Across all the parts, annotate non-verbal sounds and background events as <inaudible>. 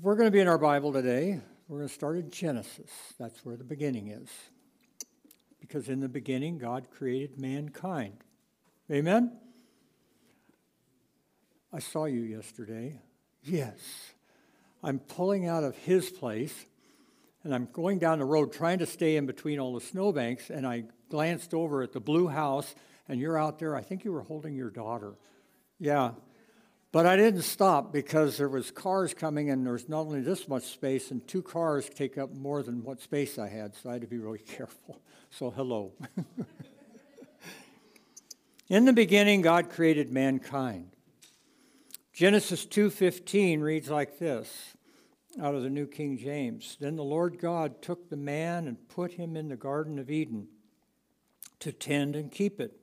We're going to be in our Bible today. We're going to start in Genesis. That's where the beginning is. Because in the beginning, God created mankind. Amen? I saw you yesterday. Yes. I'm pulling out of his place and I'm going down the road trying to stay in between all the snowbanks. And I glanced over at the blue house, and you're out there. I think you were holding your daughter. Yeah. But I didn't stop because there was cars coming, and there's not only this much space, and two cars take up more than what space I had, so I had to be really <laughs> careful. So hello. <laughs> In the beginning, God created mankind. Genesis 2:15 reads like this out of the New King James. Then the Lord God took the man and put him in the garden of Eden to tend and keep it.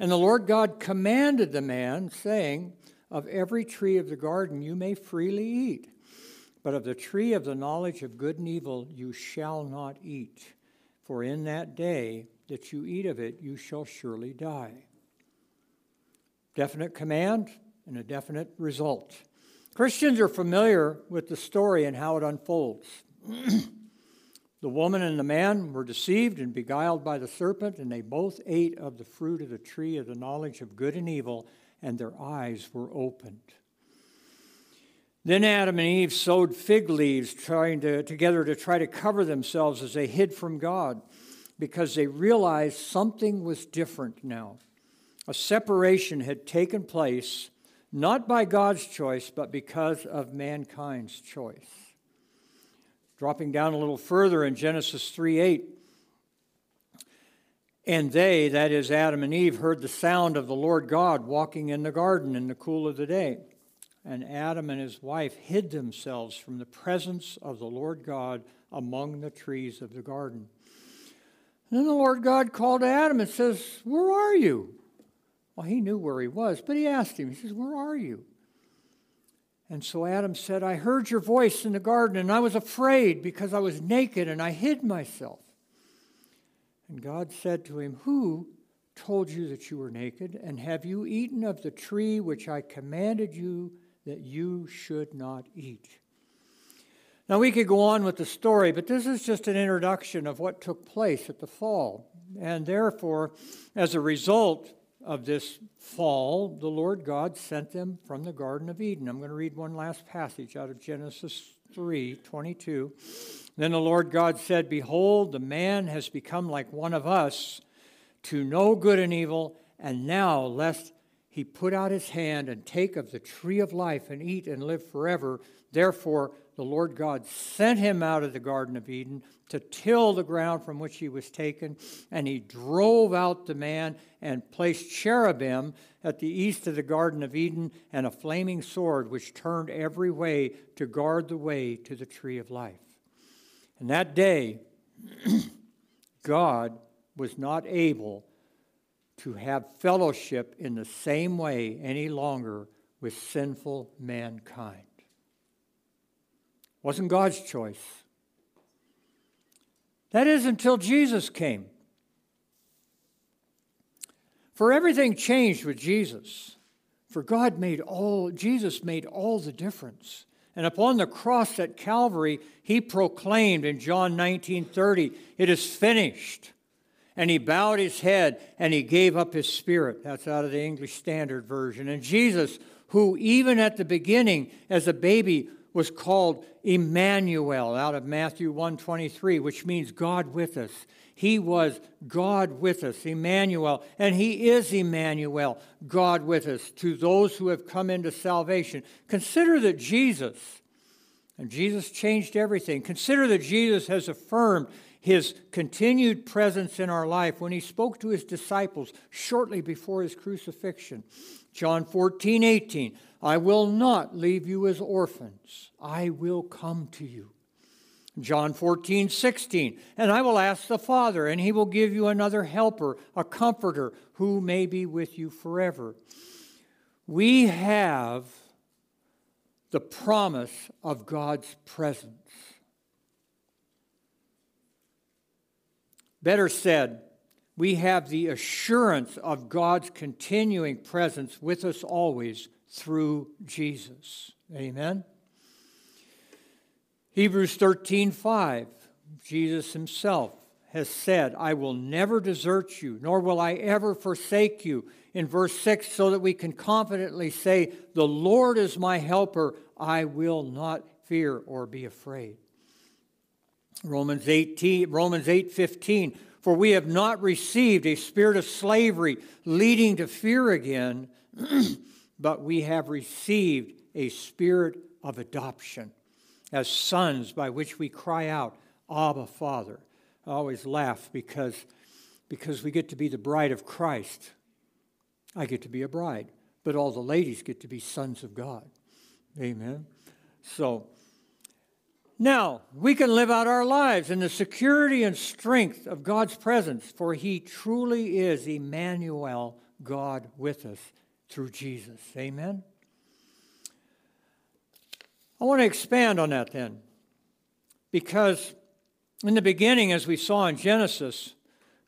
And the Lord God commanded the man saying, of every tree of the garden you may freely eat, but of the tree of the knowledge of good and evil you shall not eat, for in that day that you eat of it you shall surely die. Definite command, and a definite result. Christians are familiar with the story and how it unfolds. <clears throat> the woman and the man were deceived and beguiled by the serpent, and they both ate of the fruit of the tree of the knowledge of good and evil, and their eyes were opened. Then Adam and Eve sewed fig leaves trying to, together to try to cover themselves as they hid from God because they realized something was different now. A separation had taken place not by God's choice, but because of mankind's choice. Dropping down a little further in Genesis 3 8, and they, that is Adam and Eve, heard the sound of the Lord God walking in the garden in the cool of the day. And Adam and his wife hid themselves from the presence of the Lord God among the trees of the garden. And then the Lord God called to Adam and says, Where are you? Well, he knew where he was, but he asked him, he says, Where are you? And so Adam said, I heard your voice in the garden, and I was afraid because I was naked and I hid myself. And God said to him, Who told you that you were naked? And have you eaten of the tree which I commanded you that you should not eat? Now, we could go on with the story, but this is just an introduction of what took place at the fall. And therefore, as a result, of this fall, the Lord God sent them from the Garden of Eden. I'm going to read one last passage out of Genesis 3 22. Then the Lord God said, Behold, the man has become like one of us to know good and evil, and now lest he put out his hand and take of the tree of life and eat and live forever. Therefore, the Lord God sent him out of the Garden of Eden to till the ground from which he was taken, and he drove out the man and placed cherubim at the east of the Garden of Eden and a flaming sword which turned every way to guard the way to the tree of life. And that day, <clears throat> God was not able to have fellowship in the same way any longer with sinful mankind. Wasn't God's choice. That is until Jesus came. For everything changed with Jesus. For God made all, Jesus made all the difference. And upon the cross at Calvary, he proclaimed in John 19 30, It is finished. And he bowed his head and he gave up his spirit. That's out of the English Standard Version. And Jesus, who even at the beginning, as a baby, was called Emmanuel out of Matthew 123, which means God with us. He was God with us, Emmanuel, and he is Emmanuel, God with us, to those who have come into salvation. Consider that Jesus, and Jesus changed everything. Consider that Jesus has affirmed his continued presence in our life when he spoke to his disciples shortly before his crucifixion. John 14, 18. I will not leave you as orphans. I will come to you. John 14, 16. And I will ask the Father, and he will give you another helper, a comforter, who may be with you forever. We have the promise of God's presence. Better said, we have the assurance of God's continuing presence with us always through Jesus. Amen? Hebrews 13 5, Jesus himself has said, I will never desert you, nor will I ever forsake you. In verse 6, so that we can confidently say, The Lord is my helper, I will not fear or be afraid. Romans 18, Romans 8 15, for we have not received a spirit of slavery leading to fear again, <clears throat> but we have received a spirit of adoption as sons by which we cry out, Abba, Father. I always laugh because, because we get to be the bride of Christ. I get to be a bride, but all the ladies get to be sons of God. Amen. So, now we can live out our lives in the security and strength of God's presence, for He truly is Emmanuel, God with us through Jesus. Amen. I want to expand on that then, because in the beginning, as we saw in Genesis,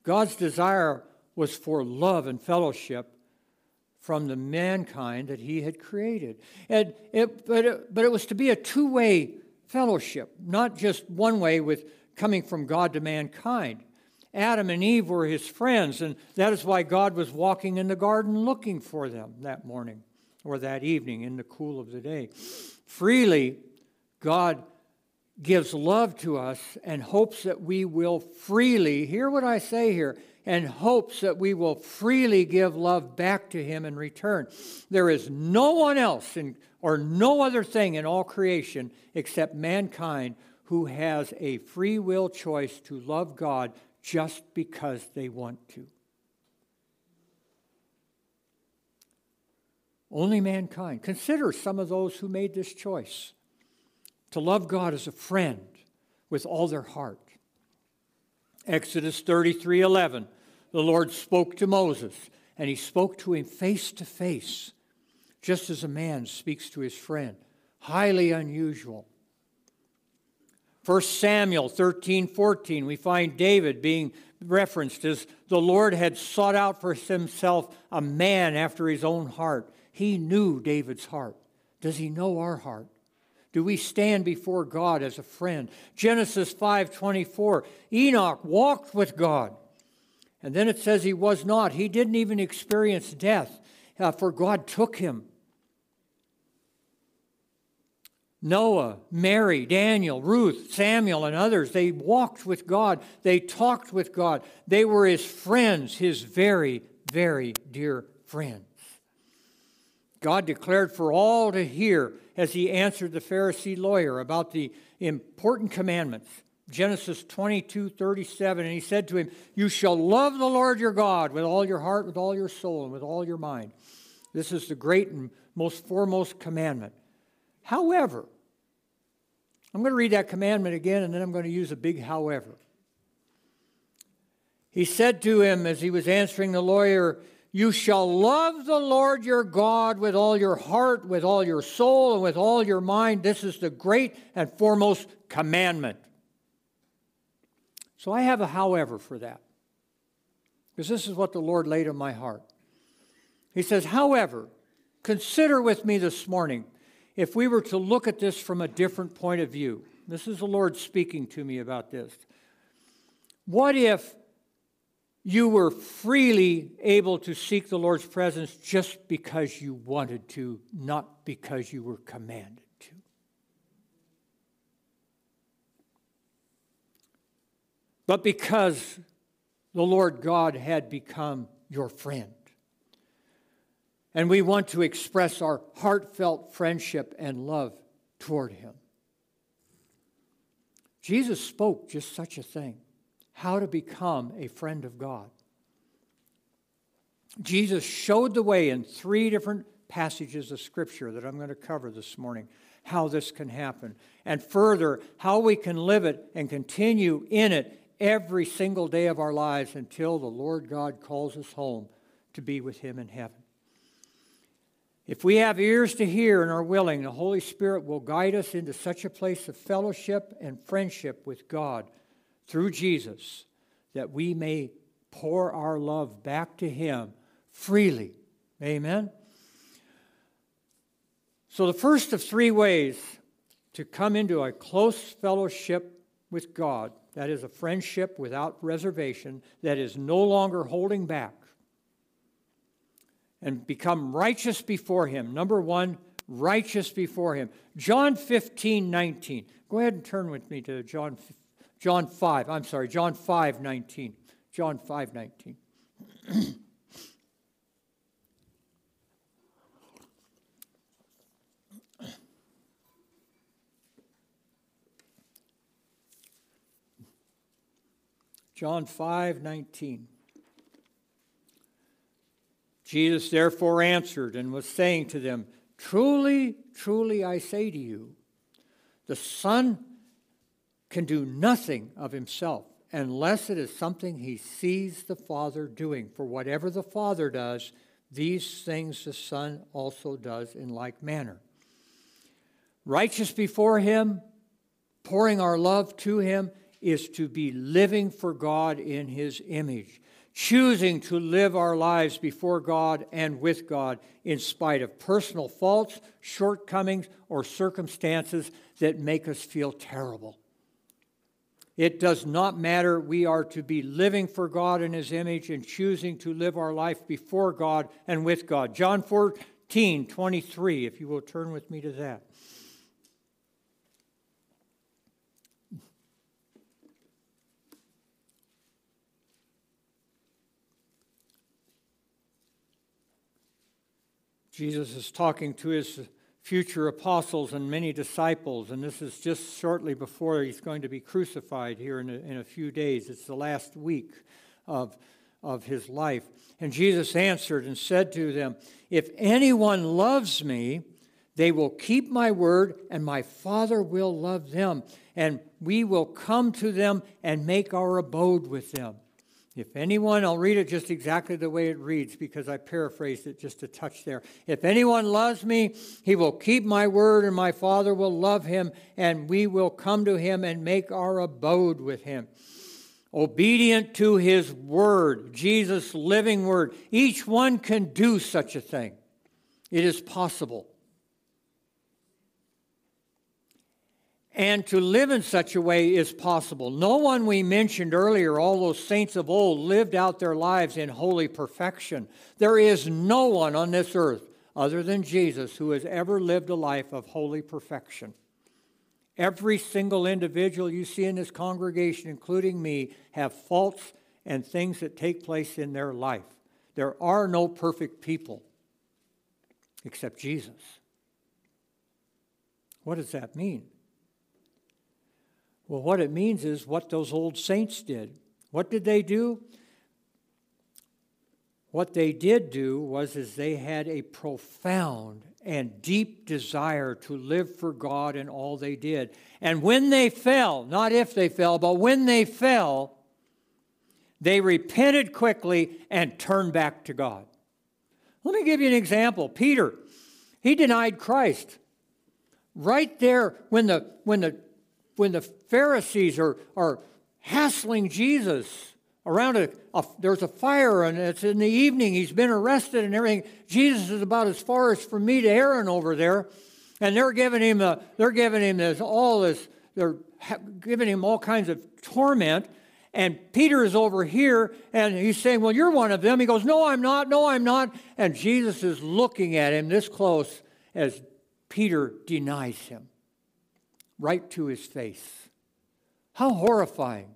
God's desire was for love and fellowship from the mankind that he had created. And it, but, it, but it was to be a two way fellowship, not just one way with coming from God to mankind. Adam and Eve were his friends, and that is why God was walking in the garden looking for them that morning or that evening in the cool of the day. Freely, God gives love to us and hopes that we will freely, hear what I say here, and hopes that we will freely give love back to Him in return. There is no one else in, or no other thing in all creation except mankind who has a free will choice to love God just because they want to. Only mankind. Consider some of those who made this choice to love God as a friend with all their heart. Exodus 33 11, the Lord spoke to Moses, and he spoke to him face to face, just as a man speaks to his friend. Highly unusual. 1 Samuel 13 14, we find David being referenced as the Lord had sought out for himself a man after his own heart. He knew David's heart. Does he know our heart? Do we stand before God as a friend? Genesis 5:24. Enoch walked with God. And then it says he was not. He didn't even experience death, uh, for God took him. Noah, Mary, Daniel, Ruth, Samuel, and others, they walked with God. They talked with God. They were his friends, his very, very dear friends. God declared for all to hear as he answered the Pharisee lawyer about the important commandments. Genesis 22, 37. And he said to him, You shall love the Lord your God with all your heart, with all your soul, and with all your mind. This is the great and most foremost commandment. However, I'm going to read that commandment again, and then I'm going to use a big however. He said to him as he was answering the lawyer, you shall love the Lord your God with all your heart, with all your soul, and with all your mind. This is the great and foremost commandment. So I have a however for that, because this is what the Lord laid on my heart. He says, however, consider with me this morning if we were to look at this from a different point of view. This is the Lord speaking to me about this. What if you were freely able to seek the Lord's presence just because you wanted to, not because you were commanded to. But because the Lord God had become your friend. And we want to express our heartfelt friendship and love toward Him. Jesus spoke just such a thing how to become a friend of God. Jesus showed the way in three different passages of Scripture that I'm going to cover this morning how this can happen. And further, how we can live it and continue in it every single day of our lives until the Lord God calls us home to be with Him in heaven. If we have ears to hear and are willing, the Holy Spirit will guide us into such a place of fellowship and friendship with God through Jesus that we may pour our love back to Him freely. Amen? So, the first of three ways to come into a close fellowship with God, that is a friendship without reservation, that is no longer holding back, and become righteous before Him. Number one, righteous before Him. John 15, 19. Go ahead and turn with me to John, John 5. I'm sorry, John 5, 19. John 5, 19. John 5 19. Jesus therefore answered and was saying to them, Truly, truly, I say to you, the Son can do nothing of himself unless it is something he sees the Father doing. For whatever the Father does, these things the Son also does in like manner. Righteous before him, pouring our love to him, is to be living for God in His image, choosing to live our lives before God and with God in spite of personal faults, shortcomings, or circumstances that make us feel terrible. It does not matter. We are to be living for God in His image and choosing to live our life before God and with God. John 14, 23, if you will turn with me to that. Jesus is talking to his future apostles and many disciples, and this is just shortly before he's going to be crucified here in a, in a few days. It's the last week of, of his life. And Jesus answered and said to them, If anyone loves me, they will keep my word, and my Father will love them, and we will come to them and make our abode with them. If anyone, I'll read it just exactly the way it reads because I paraphrased it just a touch there. If anyone loves me, he will keep my word, and my Father will love him, and we will come to him and make our abode with him. Obedient to his word, Jesus' living word. Each one can do such a thing. It is possible. And to live in such a way is possible. No one we mentioned earlier, all those saints of old, lived out their lives in holy perfection. There is no one on this earth other than Jesus who has ever lived a life of holy perfection. Every single individual you see in this congregation, including me, have faults and things that take place in their life. There are no perfect people except Jesus. What does that mean? Well, what it means is what those old saints did. What did they do? What they did do was is they had a profound and deep desire to live for God in all they did. And when they fell, not if they fell, but when they fell, they repented quickly and turned back to God. Let me give you an example. Peter, he denied Christ. Right there, when the, when the when the Pharisees are, are hassling Jesus around a, a, there's a fire and it's in the evening he's been arrested and everything. Jesus is about as far as from me to aaron over there. And they're giving him a, they're giving him this all this they're giving him all kinds of torment. And peter is over here and he's saying well you're one of them. He goes no i'm not. No i'm not. And jesus is looking at him this close as peter denies him right to his face. How horrifying.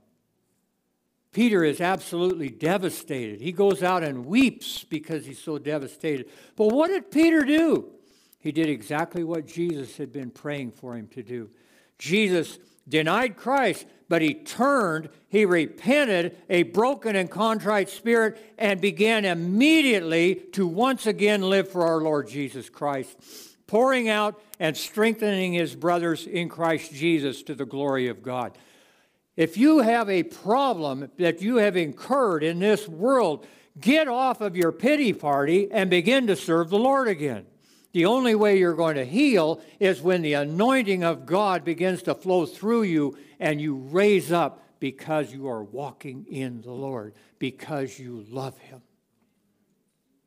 Peter is absolutely devastated. He goes out and weeps because he's so devastated. But what did Peter do? He did exactly what Jesus had been praying for him to do. Jesus denied Christ, but he turned, he repented, a broken and contrite spirit, and began immediately to once again live for our Lord Jesus Christ pouring out and strengthening his brothers in Christ Jesus to the glory of God. If you have a problem that you have incurred in this world, get off of your pity party and begin to serve the Lord again. The only way you're going to heal is when the anointing of God begins to flow through you and you raise up because you are walking in the Lord, because you love Him.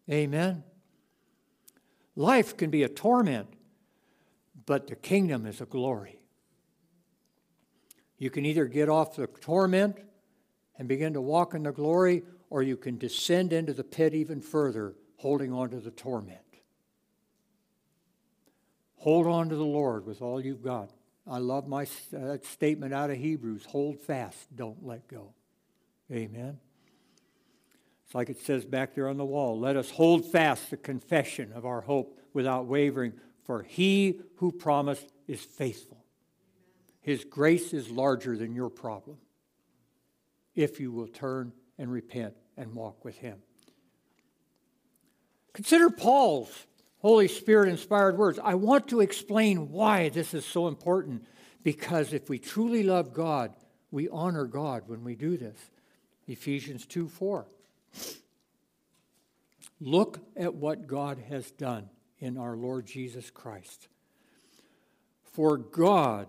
Amen. Life can be a torment, but the kingdom is a glory. You can either get off the torment and begin to walk in the glory, or you can descend into the pit even further, holding on to the torment. Hold on to the Lord with all you've got. I love my uh, statement out of Hebrews hold fast, don't let go. Amen. Like it says back there on the wall let us hold fast the confession of our hope without wavering, for he who promised is faithful. His grace is larger than your problem if you will turn and repent and walk with him. Consider Paul's Holy Spirit inspired words. I want to explain why this is so important because if we truly love God, we honor God when we do this. Ephesians 2 4. Look at what God has done in our Lord Jesus Christ. For God,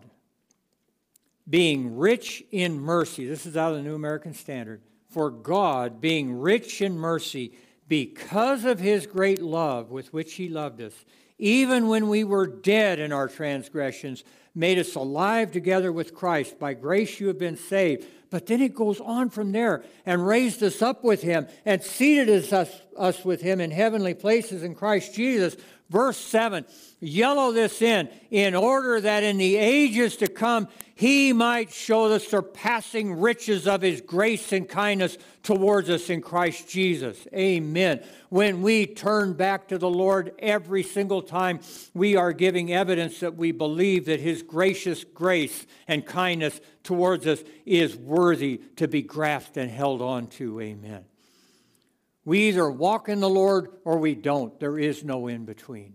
being rich in mercy, this is out of the New American Standard. For God, being rich in mercy, because of his great love with which he loved us, even when we were dead in our transgressions, made us alive together with Christ. By grace you have been saved. But then it goes on from there and raised us up with him and seated us, us with him in heavenly places in Christ Jesus. Verse 7 Yellow this in, in order that in the ages to come he might show the surpassing riches of his grace and kindness towards us in Christ Jesus. Amen. When we turn back to the Lord every single time, we are giving evidence that we believe that his gracious grace and kindness towards us is worthy to be grasped and held on to. Amen. We either walk in the Lord or we don't. There is no in between.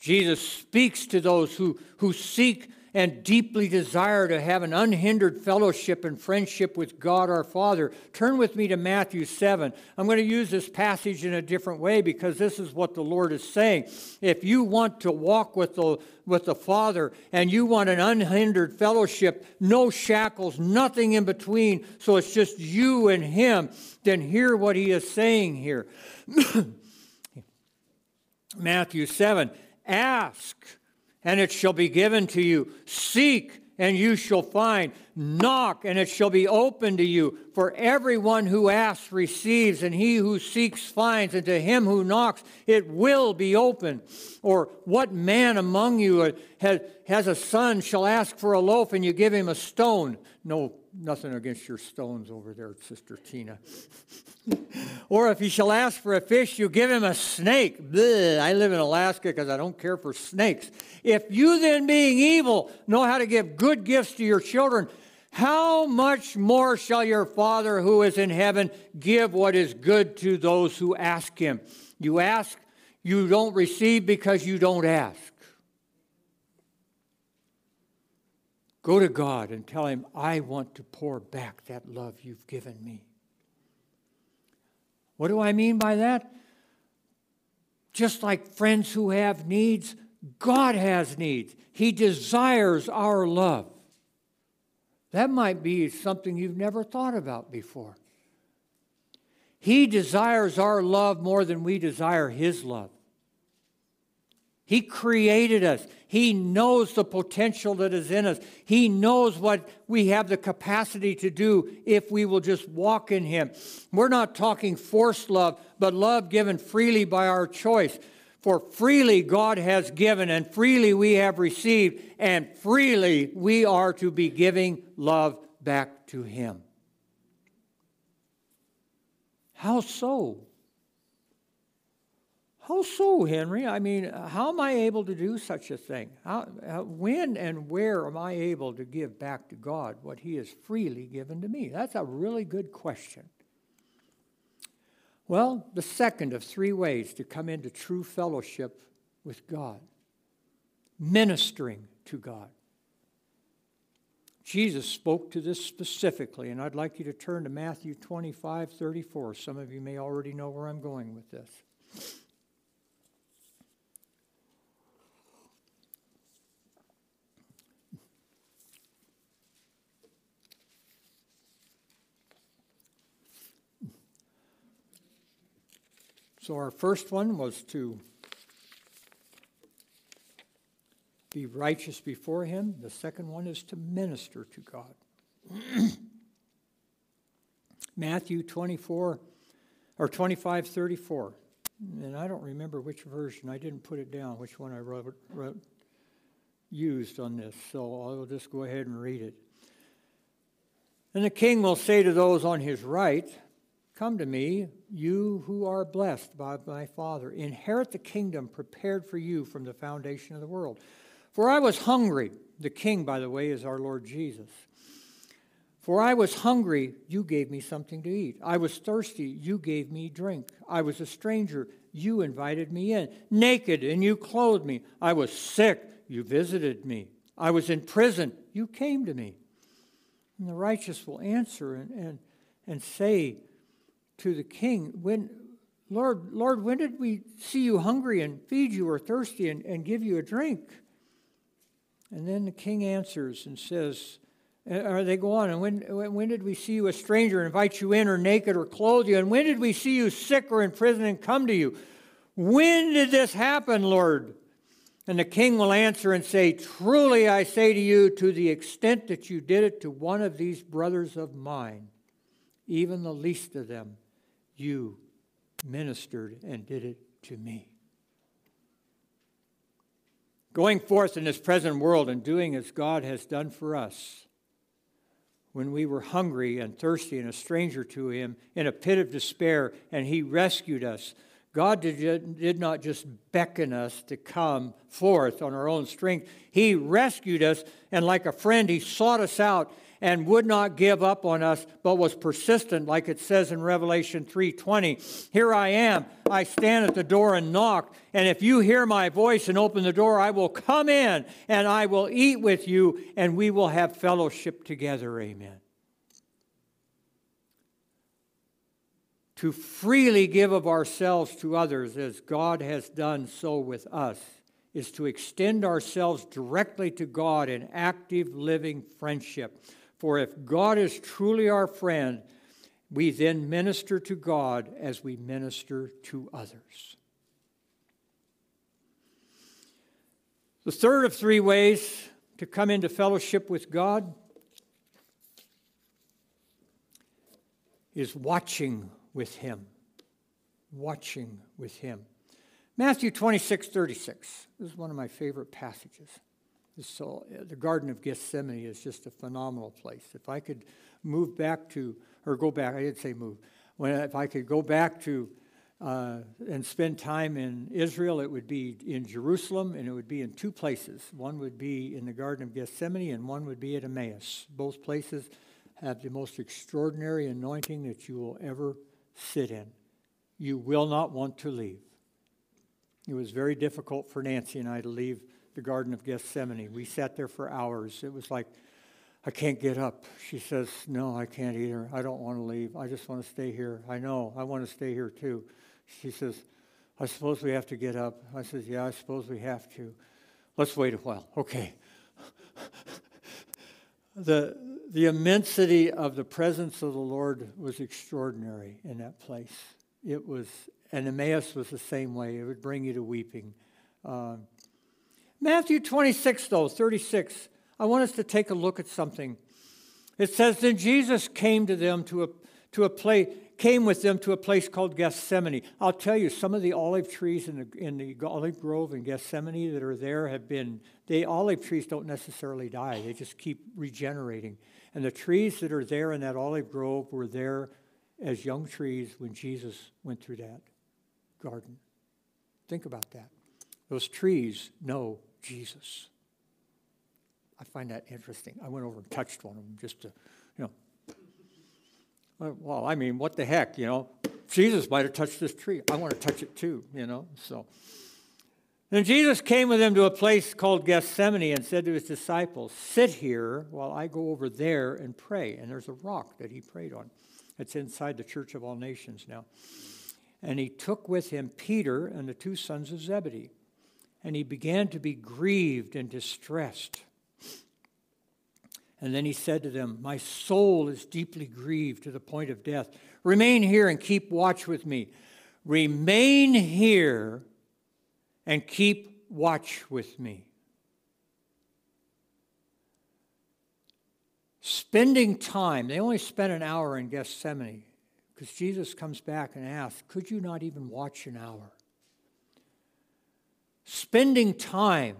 Jesus speaks to those who, who seek and deeply desire to have an unhindered fellowship and friendship with God our Father. Turn with me to Matthew 7. I'm going to use this passage in a different way because this is what the Lord is saying. If you want to walk with the, with the Father and you want an unhindered fellowship, no shackles, nothing in between, so it's just you and Him, then hear what He is saying here. <coughs> Matthew 7 Ask, and it shall be given to you. Seek, and you shall find. Knock, and it shall be open to you. For everyone who asks receives, and he who seeks finds, and to him who knocks it will be open. Or what man among you has, has a son shall ask for a loaf, and you give him a stone? No, nothing against your stones over there, Sister Tina. <laughs> or if he shall ask for a fish, you give him a snake. I live in Alaska because I don't care for snakes. If you then, being evil, know how to give good gifts to your children, how much more shall your Father who is in heaven give what is good to those who ask him? You ask, you don't receive because you don't ask. Go to God and tell Him, I want to pour back that love you've given me. What do I mean by that? Just like friends who have needs, God has needs. He desires our love. That might be something you've never thought about before. He desires our love more than we desire His love. He created us. He knows the potential that is in us. He knows what we have the capacity to do if we will just walk in Him. We're not talking forced love, but love given freely by our choice. For freely God has given, and freely we have received, and freely we are to be giving love back to Him. How so? How so, Henry? I mean, uh, how am I able to do such a thing? How, how, when and where am I able to give back to God what He has freely given to me? That's a really good question. Well, the second of three ways to come into true fellowship with God ministering to God. Jesus spoke to this specifically, and I'd like you to turn to Matthew 25 34. Some of you may already know where I'm going with this. So, our first one was to be righteous before Him. The second one is to minister to God. <clears throat> Matthew 24 or 25 34. And I don't remember which version. I didn't put it down, which one I wrote, wrote used on this. So I'll just go ahead and read it. And the king will say to those on his right, Come to me, you who are blessed by my Father. Inherit the kingdom prepared for you from the foundation of the world. For I was hungry. The king, by the way, is our Lord Jesus. For I was hungry, you gave me something to eat. I was thirsty, you gave me drink. I was a stranger, you invited me in. Naked, and you clothed me. I was sick, you visited me. I was in prison, you came to me. And the righteous will answer and, and, and say, to the king, when, Lord, Lord, when did we see you hungry and feed you or thirsty and, and give you a drink? And then the king answers and says, or they go on, and when, when did we see you a stranger and invite you in, or naked, or clothe you? And when did we see you sick or in prison and come to you? When did this happen, Lord? And the king will answer and say, Truly I say to you, to the extent that you did it to one of these brothers of mine, even the least of them, you ministered and did it to me. Going forth in this present world and doing as God has done for us, when we were hungry and thirsty and a stranger to Him in a pit of despair, and He rescued us. God did, did not just beckon us to come forth on our own strength. He rescued us, and like a friend, He sought us out and would not give up on us but was persistent like it says in revelation 3.20 here i am. I stand at the door and knock and if you hear my voice and open the door i will come in and i will eat with you and we will have fellowship together. Amen. To freely give of ourselves to others as god has done so with us is to extend ourselves directly to God in active living friendship. For if God is truly our friend, we then minister to God as we minister to others. The third of three ways to come into fellowship with God is watching with Him. Watching with Him. Matthew 26, 36. This is one of my favorite passages. So uh, the Garden of Gethsemane is just a phenomenal place. If I could move back to, or go back, I didn't say move. When if I could go back to uh, and spend time in Israel, it would be in Jerusalem, and it would be in two places. One would be in the Garden of Gethsemane, and one would be at Emmaus. Both places have the most extraordinary anointing that you will ever sit in. You will not want to leave. It was very difficult for Nancy and I to leave the Garden of Gethsemane. We sat there for hours. It was like, I can't get up. She says, No, I can't either. I don't want to leave. I just want to stay here. I know. I want to stay here too. She says, I suppose we have to get up. I says, Yeah, I suppose we have to. Let's wait a while. Okay. <laughs> the, the immensity of the presence of the Lord was extraordinary in that place. It was, and Emmaus was the same way. It would bring you to weeping. Uh, Matthew 26, though, 36, I want us to take a look at something. It says, Then Jesus came to them to a, to a place, came with them to a place called Gethsemane. I'll tell you, some of the olive trees in the, in the olive grove in Gethsemane that are there have been, the olive trees don't necessarily die, they just keep regenerating. And the trees that are there in that olive grove were there as young trees when Jesus went through that garden. Think about that. Those trees know Jesus. I find that interesting. I went over and touched one of them just to, you know. Well, I mean, what the heck, you know? Jesus might have touched this tree. I want to touch it too, you know? So. Then Jesus came with them to a place called Gethsemane and said to his disciples, Sit here while I go over there and pray. And there's a rock that he prayed on. It's inside the Church of All Nations now. And he took with him Peter and the two sons of Zebedee and he began to be grieved and distressed. And then he said to them, My soul is deeply grieved to the point of death. Remain here and keep watch with me. Remain here and keep watch with me. Spending time, they only spent an hour in Gethsemane because Jesus comes back and asks, Could you not even watch an hour? Spending time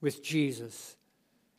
with Jesus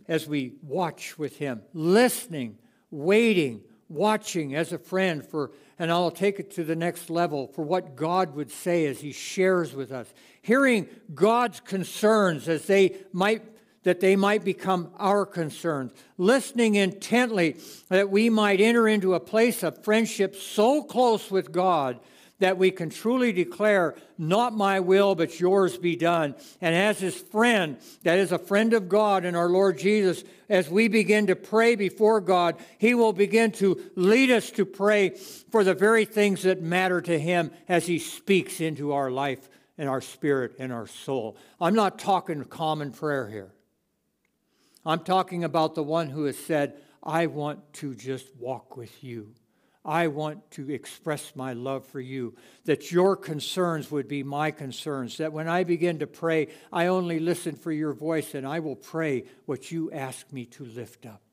as we watch with him, listening, waiting, watching as a friend for, and I'll take it to the next level for what God would say as he shares with us, hearing God's concerns as they might that they might become our concerns, listening intently that we might enter into a place of friendship so close with God that we can truly declare, Not my will, but yours be done. And as his friend, that is a friend of God and our Lord Jesus, as we begin to pray before God, he will begin to lead us to pray for the very things that matter to him as he speaks into our life and our spirit and our soul. I'm not talking common prayer here. I'm talking about the one who has said, I want to just walk with you. I want to express my love for you, that your concerns would be my concerns, that when I begin to pray, I only listen for your voice and I will pray what you ask me to lift up.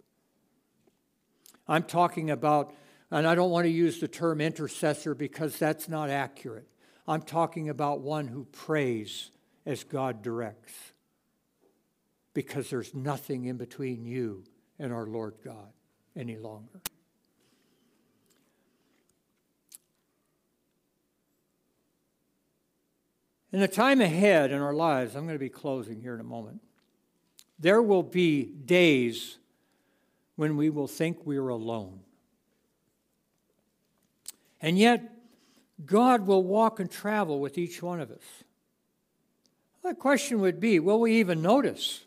I'm talking about, and I don't want to use the term intercessor because that's not accurate. I'm talking about one who prays as God directs, because there's nothing in between you and our Lord God any longer. In the time ahead in our lives, I'm going to be closing here in a moment. There will be days when we will think we are alone. And yet, God will walk and travel with each one of us. The question would be will we even notice?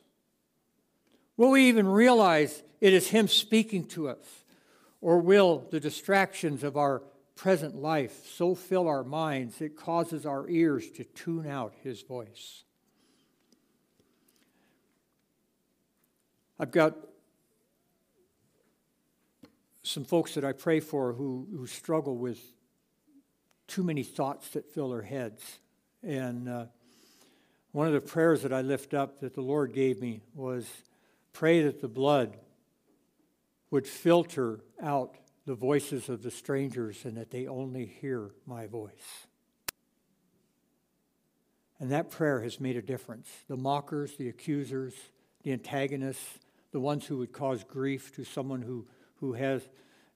Will we even realize it is Him speaking to us? Or will the distractions of our present life so fill our minds it causes our ears to tune out his voice. I've got some folks that I pray for who, who struggle with too many thoughts that fill their heads. And uh, one of the prayers that I lift up that the Lord gave me was pray that the blood would filter out the voices of the strangers and that they only hear my voice. And that prayer has made a difference. The mockers, the accusers, the antagonists, the ones who would cause grief to someone who, who has,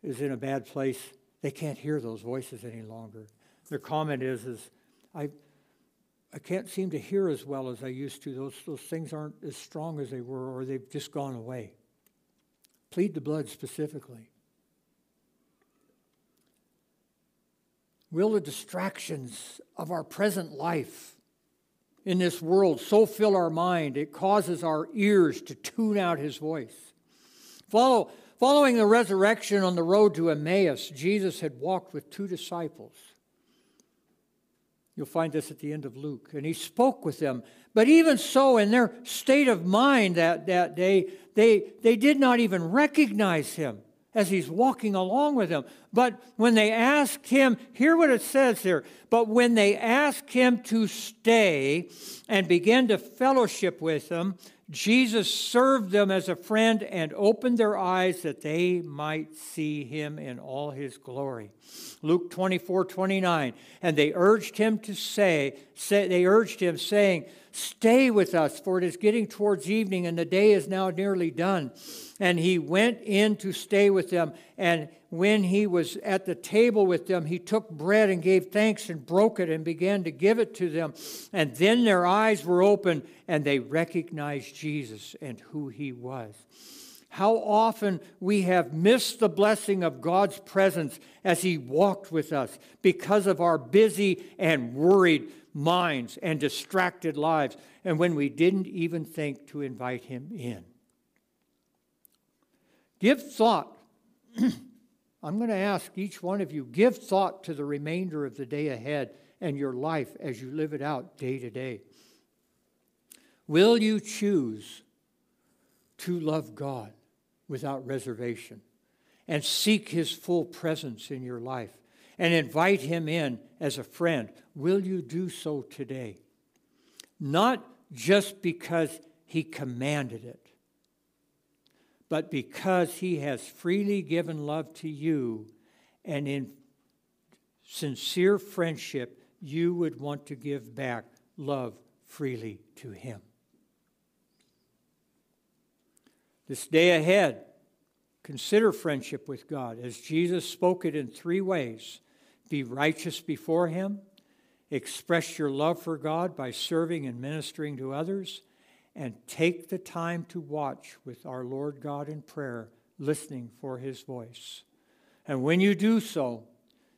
is in a bad place, they can't hear those voices any longer. Their comment is, is I, I can't seem to hear as well as I used to. Those, those things aren't as strong as they were, or they've just gone away. Plead the blood specifically. Will the distractions of our present life in this world so fill our mind it causes our ears to tune out his voice? Follow, following the resurrection on the road to Emmaus, Jesus had walked with two disciples. You'll find this at the end of Luke. And he spoke with them. But even so, in their state of mind that, that day, they, they did not even recognize him as he's walking along with them. But when they asked him, hear what it says here, but when they asked him to stay and begin to fellowship with them, Jesus served them as a friend and opened their eyes that they might see him in all his glory. Luke 24, 29. And they urged him to say, say they urged him, saying, Stay with us, for it is getting towards evening, and the day is now nearly done. And he went in to stay with them. And when he was at the table with them, he took bread and gave thanks and broke it and began to give it to them. And then their eyes were opened, and they recognized Jesus and who he was how often we have missed the blessing of God's presence as He walked with us because of our busy and worried minds and distracted lives, and when we didn't even think to invite Him in. Give thought. <clears throat> I'm going to ask each one of you give thought to the remainder of the day ahead and your life as you live it out day to day. Will you choose to love God? without reservation and seek his full presence in your life and invite him in as a friend. Will you do so today? Not just because he commanded it, but because he has freely given love to you, and in sincere friendship, you would want to give back love freely to him. This day ahead, consider friendship with God as Jesus spoke it in three ways be righteous before him, express your love for God by serving and ministering to others and take the time to watch with our Lord God in prayer, listening for his voice. And when you do so,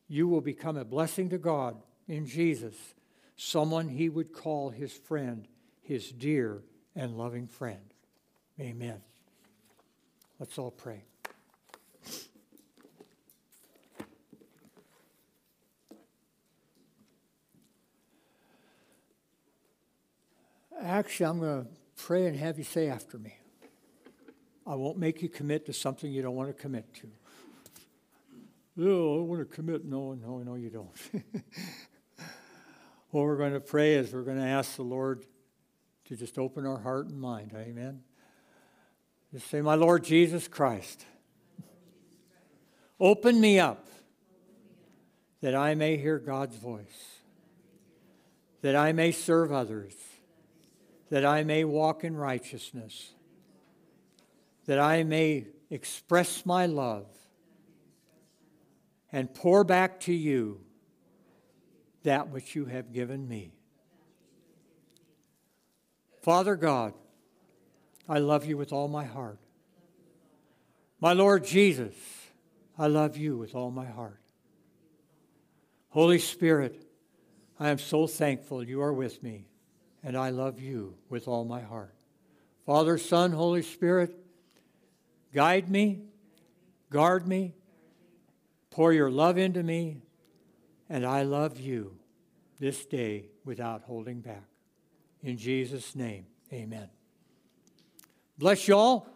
you will become a blessing to God in Jesus, someone he would call his friend, his dear and loving friend. Amen. Let's all pray. Actually, I'm going to pray and have you say after me. I won't make you commit to something you don't want to commit to. Oh, I want to commit. No, no, no, you don't. <laughs> what we're going to pray is we're going to ask the Lord to just open our heart and mind. Amen. Just say, My Lord Jesus Christ, open me up that I may hear God's voice, that I may serve others that I may walk in righteousness, that I may express my love and pour back to you that which you have given me. Father God, I love you with all my heart. My Lord Jesus, I love you with all my heart. Holy Spirit, I am so thankful you are with me and I love you with all my heart. Father, Son, Holy Spirit, guide me, guard me, pour your love into me, and I love you this day without holding back. In Jesus' name, amen. Bless you all.